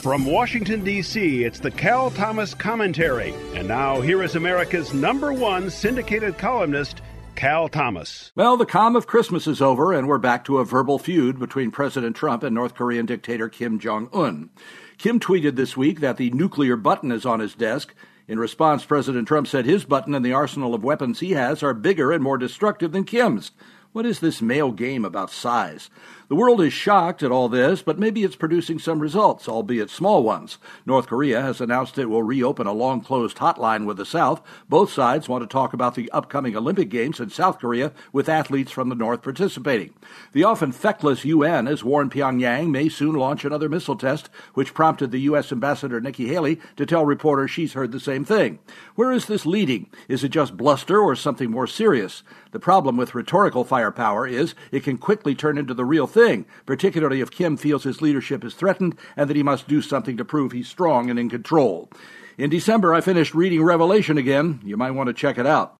From Washington, D.C., it's the Cal Thomas Commentary. And now, here is America's number one syndicated columnist, Cal Thomas. Well, the calm of Christmas is over, and we're back to a verbal feud between President Trump and North Korean dictator Kim Jong un. Kim tweeted this week that the nuclear button is on his desk. In response, President Trump said his button and the arsenal of weapons he has are bigger and more destructive than Kim's. What is this male game about size? The world is shocked at all this, but maybe it's producing some results, albeit small ones. North Korea has announced it will reopen a long closed hotline with the South. Both sides want to talk about the upcoming Olympic Games in South Korea with athletes from the North participating. The often feckless UN has warned Pyongyang may soon launch another missile test, which prompted the U.S. Ambassador Nikki Haley to tell reporters she's heard the same thing. Where is this leading? Is it just bluster or something more serious? The problem with rhetorical firepower is it can quickly turn into the real thing, particularly if Kim feels his leadership is threatened and that he must do something to prove he's strong and in control. In December, I finished reading Revelation again. You might want to check it out.